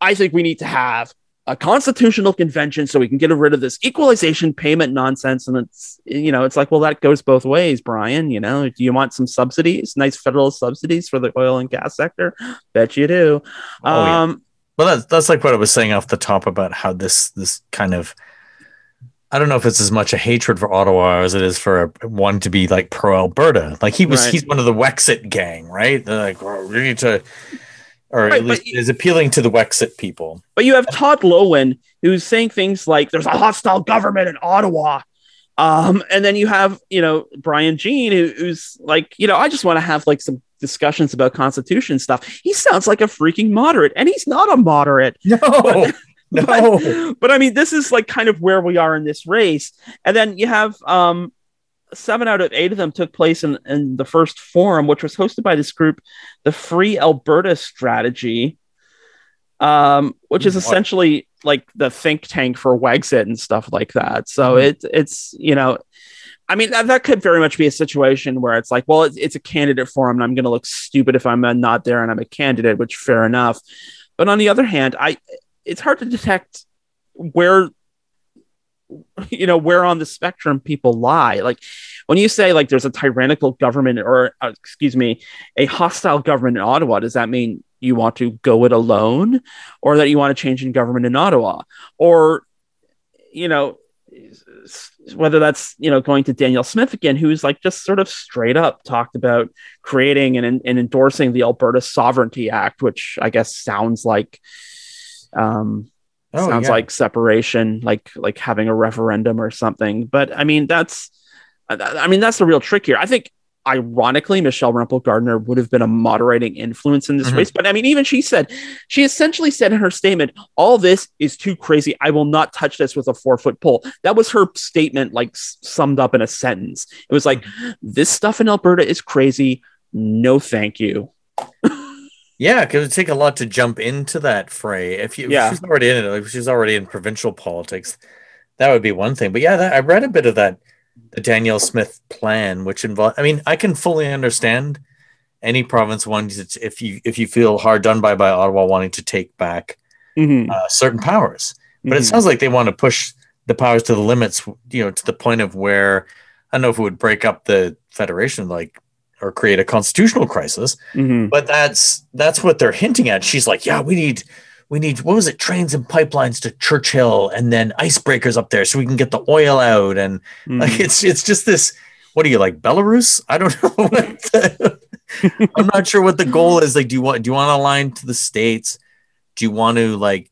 I think we need to have a constitutional convention so we can get rid of this equalization payment nonsense. And it's, you know, it's like, well, that goes both ways, Brian. You know, do you want some subsidies, nice federal subsidies for the oil and gas sector? Bet you do. Oh, um, yeah. Well, that's, that's like what I was saying off the top about how this, this kind of, I don't know if it's as much a hatred for Ottawa as it is for one to be like pro Alberta. Like he was, right. he's one of the Wexit gang, right? They're like, we need to or right, at least is appealing to the Wexit people. But you have Todd Loewen who's saying things like "There's a hostile government in Ottawa," um, and then you have you know Brian Jean who, who's like, you know, I just want to have like some discussions about constitution stuff. He sounds like a freaking moderate, and he's not a moderate. No. But, no. But, but I mean, this is like kind of where we are in this race. And then you have um, seven out of eight of them took place in, in the first forum, which was hosted by this group, the Free Alberta Strategy, um, which is essentially like the think tank for Wexit and stuff like that. So mm-hmm. it, it's, you know, I mean, that, that could very much be a situation where it's like, well, it's, it's a candidate forum and I'm going to look stupid if I'm not there and I'm a candidate, which fair enough. But on the other hand, I, it's hard to detect where you know where on the spectrum people lie. Like when you say like there's a tyrannical government or uh, excuse me a hostile government in ottawa does that mean you want to go it alone or that you want to change in government in ottawa? Or you know whether that's you know going to danielle smith again who's like just sort of straight up talked about creating and, and endorsing the alberta sovereignty act which i guess sounds like um Oh, Sounds yeah. like separation, like like having a referendum or something. But I mean, that's I mean, that's the real trick here. I think ironically, Michelle Rempel Gardner would have been a moderating influence in this mm-hmm. race. But I mean, even she said, she essentially said in her statement, all this is too crazy. I will not touch this with a four foot pole. That was her statement, like summed up in a sentence. It was like, this stuff in Alberta is crazy. No, thank you. Yeah, because it'd take a lot to jump into that fray. If you, yeah. If she's already in it, if she's already in provincial politics, that would be one thing. But yeah, that, I read a bit of that, the Danielle Smith plan, which involved. I mean, I can fully understand any province wanting to, if you if you feel hard done by by Ottawa wanting to take back mm-hmm. uh, certain powers, but mm-hmm. it sounds like they want to push the powers to the limits. You know, to the point of where I don't know if it would break up the federation, like or create a constitutional crisis. Mm-hmm. But that's that's what they're hinting at. She's like, yeah, we need we need what was it trains and pipelines to churchill and then icebreakers up there so we can get the oil out and mm. like it's it's just this what are you like belarus i don't know the, i'm not sure what the goal is like do you want do you want to align to the states do you want to like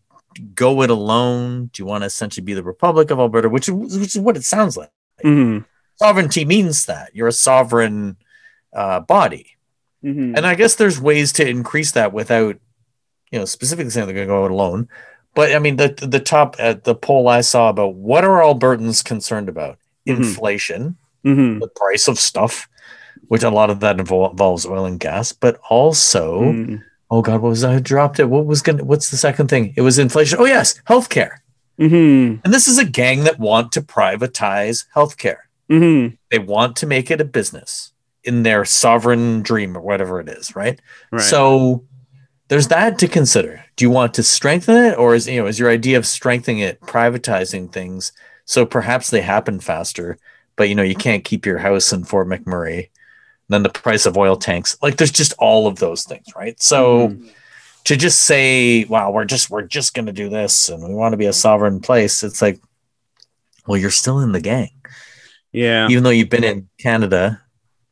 go it alone do you want to essentially be the republic of alberta which, which is what it sounds like mm-hmm. sovereignty means that you're a sovereign uh, body mm-hmm. and i guess there's ways to increase that without you know, specifically saying they're going to go it alone. But I mean, the the top at the poll I saw about what are Albertans concerned about? Mm-hmm. Inflation, mm-hmm. the price of stuff, which a lot of that involves oil and gas, but also, mm-hmm. oh God, what was I dropped it? What was going? to What's the second thing? It was inflation. Oh yes, healthcare. Mm-hmm. And this is a gang that want to privatize healthcare. Mm-hmm. They want to make it a business in their sovereign dream or whatever it is, right? right. So there's that to consider. Do you want to strengthen it, or is you know is your idea of strengthening it privatizing things so perhaps they happen faster, but you know you can't keep your house in Fort McMurray, then the price of oil tanks. Like there's just all of those things, right? So mm-hmm. to just say, "Wow, we're just we're just going to do this, and we want to be a sovereign place," it's like, well, you're still in the gang, yeah. Even though you've been in Canada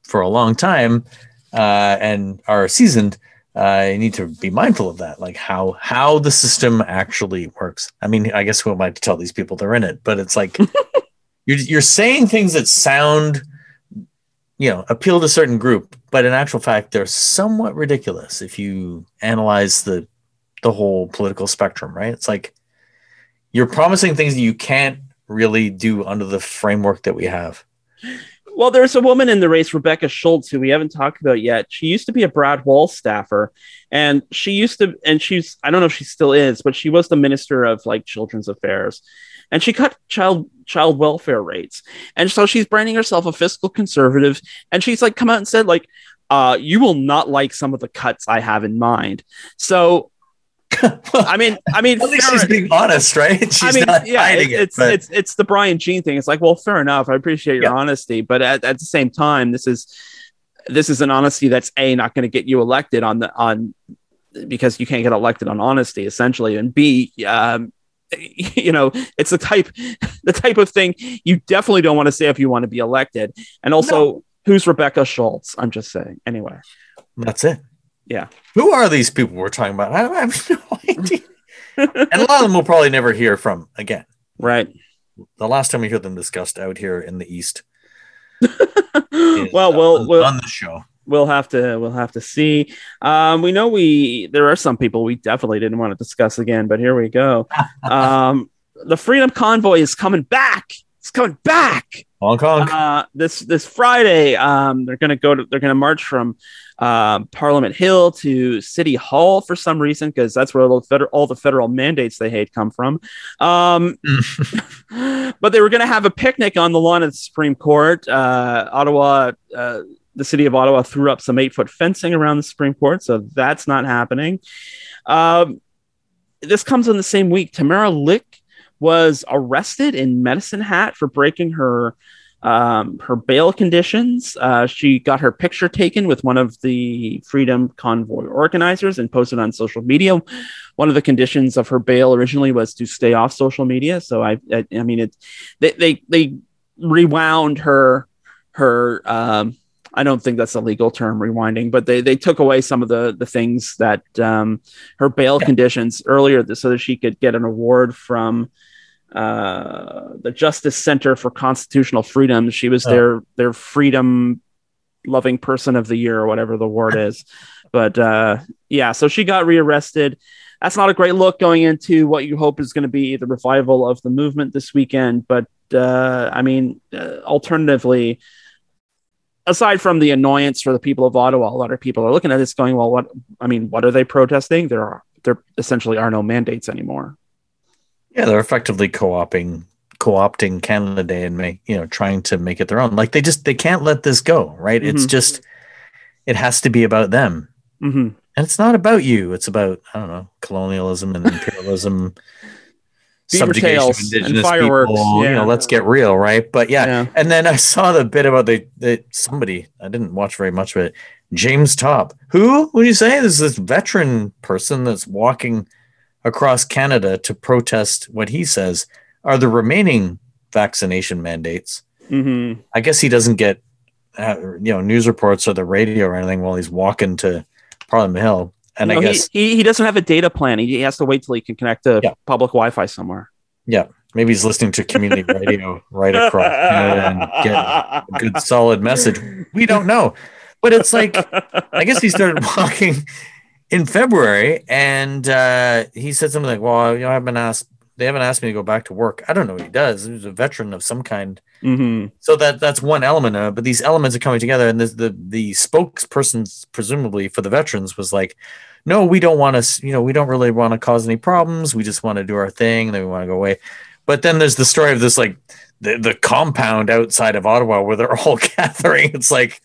for a long time uh, and are seasoned uh, you need to be mindful of that, like how how the system actually works. I mean, I guess who am I to tell these people they're in it? But it's like you're you're saying things that sound, you know, appeal to a certain group, but in actual fact, they're somewhat ridiculous if you analyze the the whole political spectrum. Right? It's like you're promising things that you can't really do under the framework that we have. Well, there's a woman in the race, Rebecca Schulz, who we haven't talked about yet. She used to be a Brad Wall staffer, and she used to, and she's, I don't know if she still is, but she was the minister of like children's affairs, and she cut child child welfare rates, and so she's branding herself a fiscal conservative, and she's like come out and said like, uh, you will not like some of the cuts I have in mind. So I mean, I mean, she's being honest, right? She's I mean, not yeah, hiding it, it's, it, it's it's the Brian Jean thing. It's like, well, fair enough. I appreciate your yeah. honesty, but at, at the same time, this is this is an honesty that's a not going to get you elected on the on because you can't get elected on honesty, essentially, and b um, you know it's the type the type of thing you definitely don't want to say if you want to be elected and also no. who's rebecca schulz i'm just saying anyway that's it yeah. Who are these people we're talking about? I have no idea. and a lot of them we'll probably never hear from again. Right. The last time we hear them discussed out here in the East. well, we'll, we'll on the show. We'll have to we'll have to see. Um, we know we there are some people we definitely didn't want to discuss again, but here we go. um, the Freedom Convoy is coming back. It's coming back. Hong Kong. Uh, this this Friday, um, they're going to go to they're going to march from uh, Parliament Hill to City Hall for some reason because that's where all the, federal, all the federal mandates they hate come from. Um, but they were going to have a picnic on the lawn of the Supreme Court. Uh, Ottawa. Uh, the city of Ottawa threw up some eight foot fencing around the Supreme Court, so that's not happening. Um, this comes in the same week. Tamara Lich was arrested in Medicine Hat for breaking her um, her bail conditions. Uh, she got her picture taken with one of the Freedom Convoy organizers and posted on social media. One of the conditions of her bail originally was to stay off social media. So I, I, I mean, it they, they they rewound her her. Um, I don't think that's a legal term, rewinding, but they they took away some of the the things that um, her bail yeah. conditions earlier, so that she could get an award from uh, the Justice Center for Constitutional Freedom. She was oh. their their freedom loving person of the year or whatever the award is. But uh, yeah, so she got rearrested. That's not a great look going into what you hope is going to be the revival of the movement this weekend. But uh, I mean, uh, alternatively, aside from the annoyance for the people of Ottawa, a lot of people are looking at this going, well, what? I mean, what are they protesting? There are there essentially are no mandates anymore. Yeah, they're effectively co-opting co-opting Canada Day and make you know trying to make it their own. Like they just they can't let this go, right? Mm-hmm. It's just it has to be about them, mm-hmm. and it's not about you. It's about I don't know colonialism and imperialism. subjugation of indigenous fireworks. people. Yeah. You know, let's get real, right? But yeah. yeah. and then I saw the bit about the, the somebody. I didn't watch very much of it. James Topp, who would you say is this veteran person that's walking across Canada to protest what he says are the remaining vaccination mandates. Mm-hmm. I guess he doesn't get uh, you know news reports or the radio or anything while he's walking to Parliament Hill. And no, I guess he, he doesn't have a data plan. He, has to wait till he can connect to yeah. public Wi-Fi somewhere. Yeah, maybe he's listening to community radio right across Canada and get a good solid message. We don't know, but it's like I guess he started walking in February, and uh, he said something like, "Well, you know, I've been asked. They haven't asked me to go back to work. I don't know what he does. He's a veteran of some kind. Mm-hmm. So that that's one element of it. But these elements are coming together, and the the the spokesperson, presumably for the veterans, was like, "No, we don't want to. You know, we don't really want to cause any problems. We just want to do our thing, and then we want to go away." But then there's the story of this like the the compound outside of Ottawa where they're all gathering. It's like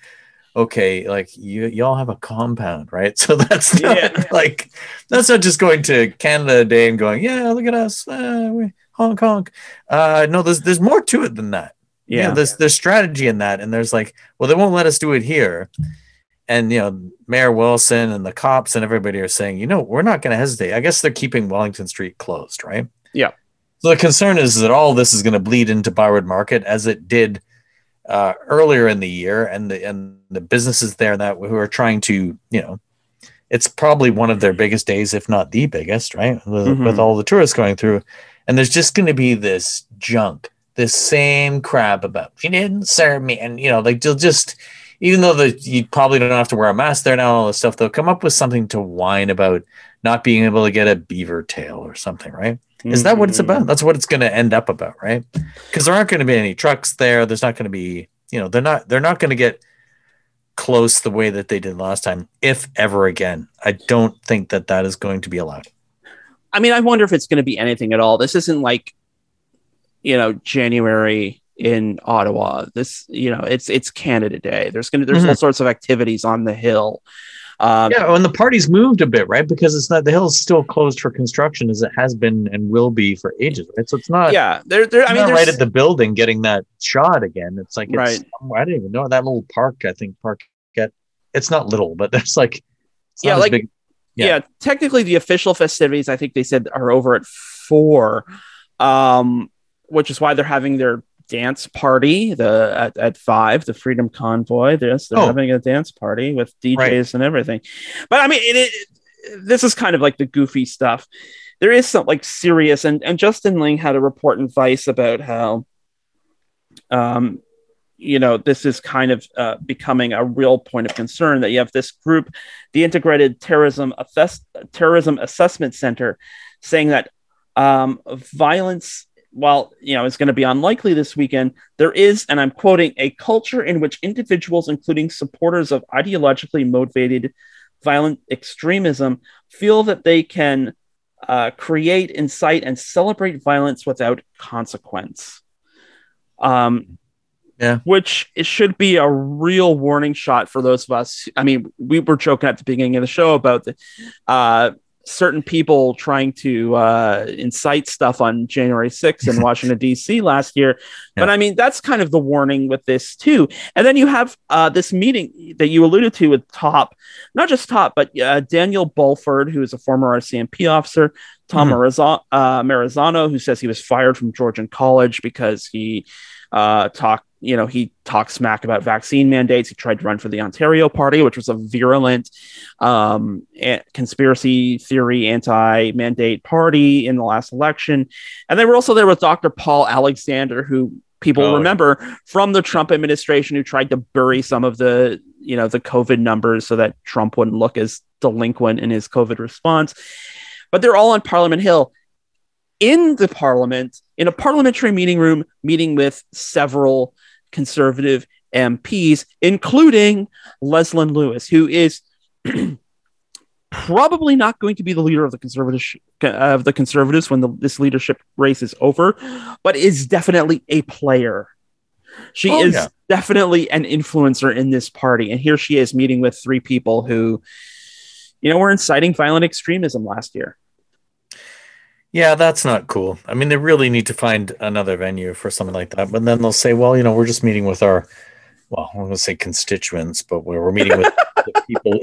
okay, like you y'all have a compound, right? So that's not yeah. like that's not just going to Canada Day and going, yeah, look at us, uh, we, honk honk. Uh, no, there's there's more to it than that. Yeah. You know, there's there's strategy in that, and there's like, well, they won't let us do it here. And you know, Mayor Wilson and the cops and everybody are saying, you know, we're not going to hesitate. I guess they're keeping Wellington Street closed, right? Yeah. So the concern is that all this is going to bleed into Byward Market as it did uh, earlier in the year, and the and the businesses there that who are trying to, you know, it's probably one of their biggest days, if not the biggest, right? With, mm-hmm. with all the tourists going through, and there's just going to be this junk, this same crap about you didn't serve me, and you know, like they'll just. Even though the, you probably don't have to wear a mask there now, all this stuff, they'll come up with something to whine about not being able to get a beaver tail or something, right? Is that what it's about? Mm-hmm. That's what it's going to end up about, right? Because there aren't going to be any trucks there. There's not going to be, you know, they're not they're not going to get close the way that they did last time, if ever again. I don't think that that is going to be allowed. I mean, I wonder if it's going to be anything at all. This isn't like, you know, January in Ottawa. This, you know, it's it's Canada Day. There's gonna there's mm-hmm. all sorts of activities on the hill. Um, yeah, and the party's moved a bit, right? Because it's not the hill's still closed for construction as it has been and will be for ages, right? So it's not. Yeah, they're, they're I mean, right at the building getting that shot again. It's like it's, right. I didn't even know that little park. I think park get. It's not little, but there's like. yeah, like. Big, yeah. yeah, technically the official festivities I think they said are over at four, um, which is why they're having their dance party the at, at five the freedom convoy yes they're oh. having a dance party with djs right. and everything but i mean it, it, this is kind of like the goofy stuff there is some like serious and and justin ling had a report in vice about how um you know this is kind of uh, becoming a real point of concern that you have this group the integrated terrorism terrorism assessment center saying that um, violence while you know it's going to be unlikely this weekend, there is, and I'm quoting, a culture in which individuals, including supporters of ideologically motivated violent extremism, feel that they can uh, create, incite, and celebrate violence without consequence. Um, yeah. Which it should be a real warning shot for those of us. I mean, we were joking at the beginning of the show about the uh, certain people trying to uh, incite stuff on January 6th in Washington, D.C. last year. Yeah. But I mean, that's kind of the warning with this, too. And then you have uh, this meeting that you alluded to with Topp, not just Topp, but uh, Daniel Bulford, who is a former RCMP officer, Tom mm-hmm. Marazzo, who says he was fired from Georgian College because he uh, talked you know, he talked smack about vaccine mandates. He tried to run for the Ontario Party, which was a virulent um, conspiracy theory, anti mandate party in the last election. And they were also there with Dr. Paul Alexander, who people oh, remember from the Trump administration, who tried to bury some of the, you know, the COVID numbers so that Trump wouldn't look as delinquent in his COVID response. But they're all on Parliament Hill in the parliament in a parliamentary meeting room meeting with several conservative MPs, including Leslyn Lewis, who is probably not going to be the leader of the conservative of the conservatives when the, this leadership race is over, but is definitely a player. She oh, is yeah. definitely an influencer in this party, and here she is meeting with three people who, you know, were inciting violent extremism last year. Yeah, that's not cool. I mean, they really need to find another venue for something like that. But then they'll say, well, you know, we're just meeting with our, well, I'm going to say constituents, but we're, we're meeting with people.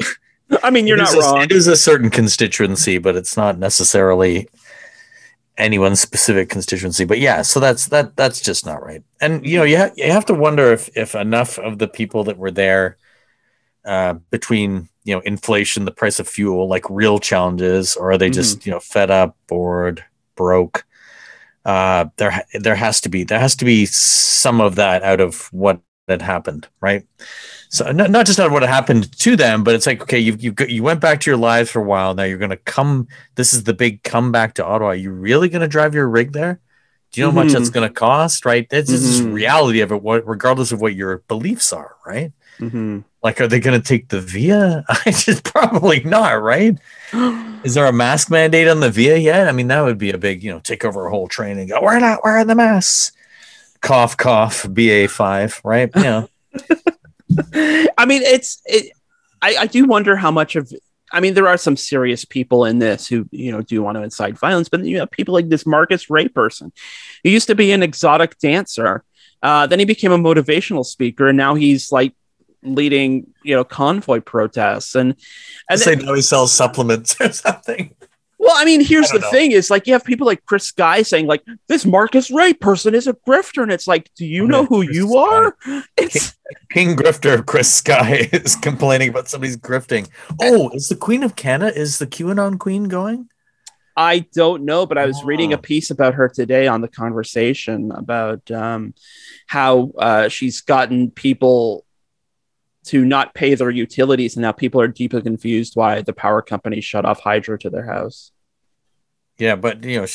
I mean, you're not a, wrong. It is a certain constituency, but it's not necessarily anyone's specific constituency. But yeah, so that's that. That's just not right. And you know, you ha- you have to wonder if if enough of the people that were there uh, between you know inflation, the price of fuel, like real challenges, or are they just mm-hmm. you know fed up, bored, broke? Uh, there there has to be there has to be some of that out of what had happened, right? So not, not just out of what happened to them, but it's like okay, you you you went back to your lives for a while. Now you're going to come. This is the big comeback to Ottawa. Are you really going to drive your rig there? Do you know mm-hmm. how much that's mm-hmm. going to cost? Right? This mm-hmm. is reality of it. What regardless of what your beliefs are, right? Mm-hmm. Like, are they going to take the Via? I just probably not, right? Is there a mask mandate on the Via yet? I mean, that would be a big, you know, take over a whole train and go, we're not wearing the masks. Cough, cough, BA5, right? Yeah. I mean, it's, it, I, I do wonder how much of, I mean, there are some serious people in this who, you know, do want to incite violence, but you know, people like this Marcus Ray person. He used to be an exotic dancer. Uh, then he became a motivational speaker, and now he's like leading you know convoy protests and and say now he sells supplements or something well i mean here's I the know. thing is like you have people like chris sky saying like this marcus ray person is a grifter and it's like do you know who chris you sky. are it's king, king grifter chris sky is complaining about somebody's grifting oh is the queen of canada is the qanon queen going I don't know, but I was oh. reading a piece about her today on the conversation about um, how uh, she's gotten people to not pay their utilities, and now people are deeply confused why the power company shut off hydro to their house. Yeah, but you know,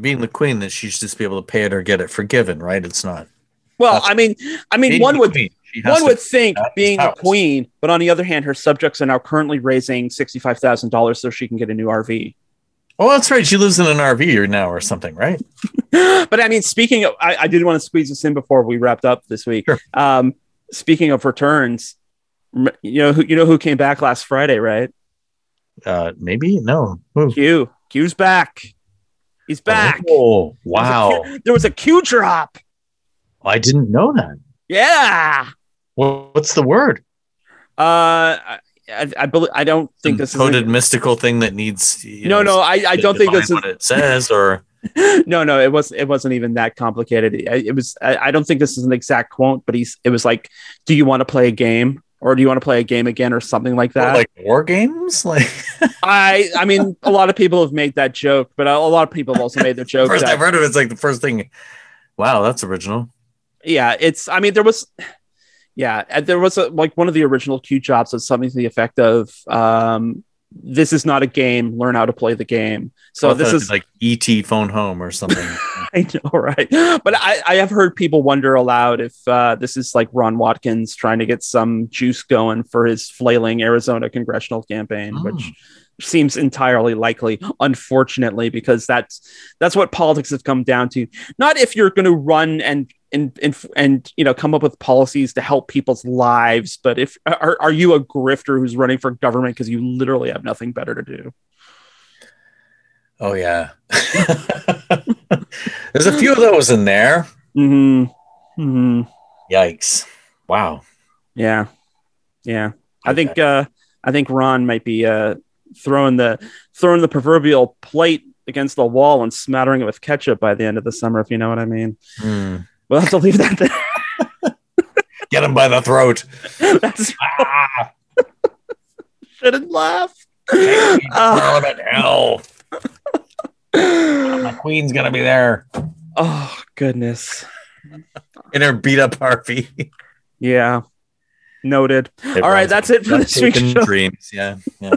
being the queen, that she should just be able to pay it or get it forgiven, right? It's not. Well, I mean, I mean, one would one would think being the queen, but on the other hand, her subjects are now currently raising sixty five thousand dollars so she can get a new RV. Oh, that's right. She lives in an RV now or something, right? but I mean, speaking of, I, I, did want to squeeze this in before we wrapped up this week. Sure. Um, speaking of returns, you know who you know who came back last Friday, right? Uh, maybe no. Who? Q. Q's back. He's back. Oh wow! There was a Q, was a Q drop. I didn't know that. Yeah. Well, what's the word? Uh, I, I believe I don't think this coded is a, mystical thing that needs. no, know, no, I, I don't think this is what it says or. no, no, it was it wasn't even that complicated. It, it was. I, I, don't think this is an exact quote, but he's. It was like, "Do you want to play a game?" Or do you want to play a game again or something like that? Or like war games? Like I I mean a lot of people have made that joke, but a, lot of people have also made the joke. first that, I've heard of it, it's like the first thing. Wow, that's original. Yeah, it's I mean there was yeah, there was a, like one of the original Q jobs was something to the effect of um this is not a game. Learn how to play the game. So this is like ET phone home or something. I know, right? But I, I have heard people wonder aloud if uh, this is like Ron Watkins trying to get some juice going for his flailing Arizona congressional campaign, oh. which seems entirely likely unfortunately because that's that's what politics have come down to. Not if you're going to run and and, and and you know come up with policies to help people's lives but if are, are you a grifter who's running for government because you literally have nothing better to do? Oh yeah. There's a few of those in there. Mm-hmm. Mm-hmm. yikes. Wow. Yeah. Yeah. Okay. i think uh i think ron might be uh throwing the throwing the proverbial plate against the wall and smattering it with ketchup by the end of the summer if you know what i mean mm. We'll have to leave that there. Get him by the throat. That's ah. shouldn't laugh. Parliament hell. My queen's gonna be there. Oh goodness. In her beat up Harvey. Yeah. Noted. It All right, that's it for this week's show. Dreams. Yeah. Yeah.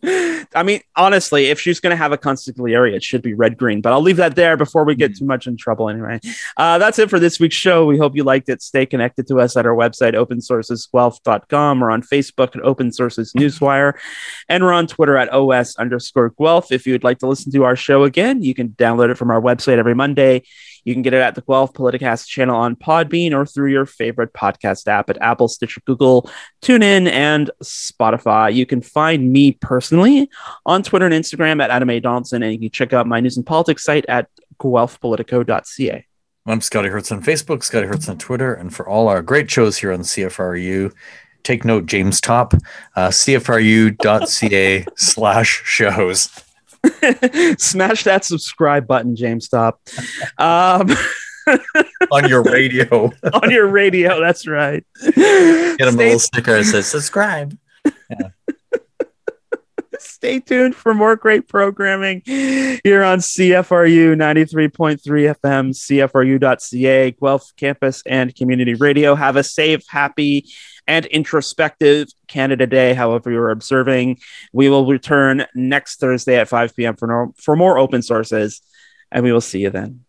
I mean, honestly, if she's going to have a consigliere, it should be red green. But I'll leave that there before we get mm. too much in trouble. Anyway, uh, that's it for this week's show. We hope you liked it. Stay connected to us at our website, opensourcesguelph.com, or on Facebook at Open Sources Newswire, and we're on Twitter at os underscore Guelph. If you'd like to listen to our show again, you can download it from our website every Monday. You can get it at the Guelph Politicast channel on Podbean or through your favorite podcast app at Apple, Stitcher, Google, TuneIn, and Spotify. You can find me personally personally on Twitter and Instagram at Adam A. Donaldson, and you can check out my news and politics site at guelphpolitico.ca. I'm Scotty Hertz on Facebook, Scotty Hertz on Twitter, and for all our great shows here on CFRU, take note, James Topp, uh, CFRU.ca slash shows. Smash that subscribe button, James Topp. Um, on your radio. on your radio, that's right. Get him Stay- a little sticker that says subscribe. Yeah. Stay tuned for more great programming here on CFRU 93.3 FM, CFRU.ca, Guelph Campus and Community Radio. Have a safe, happy, and introspective Canada Day, however you're observing. We will return next Thursday at 5 p.m. for, no, for more open sources, and we will see you then.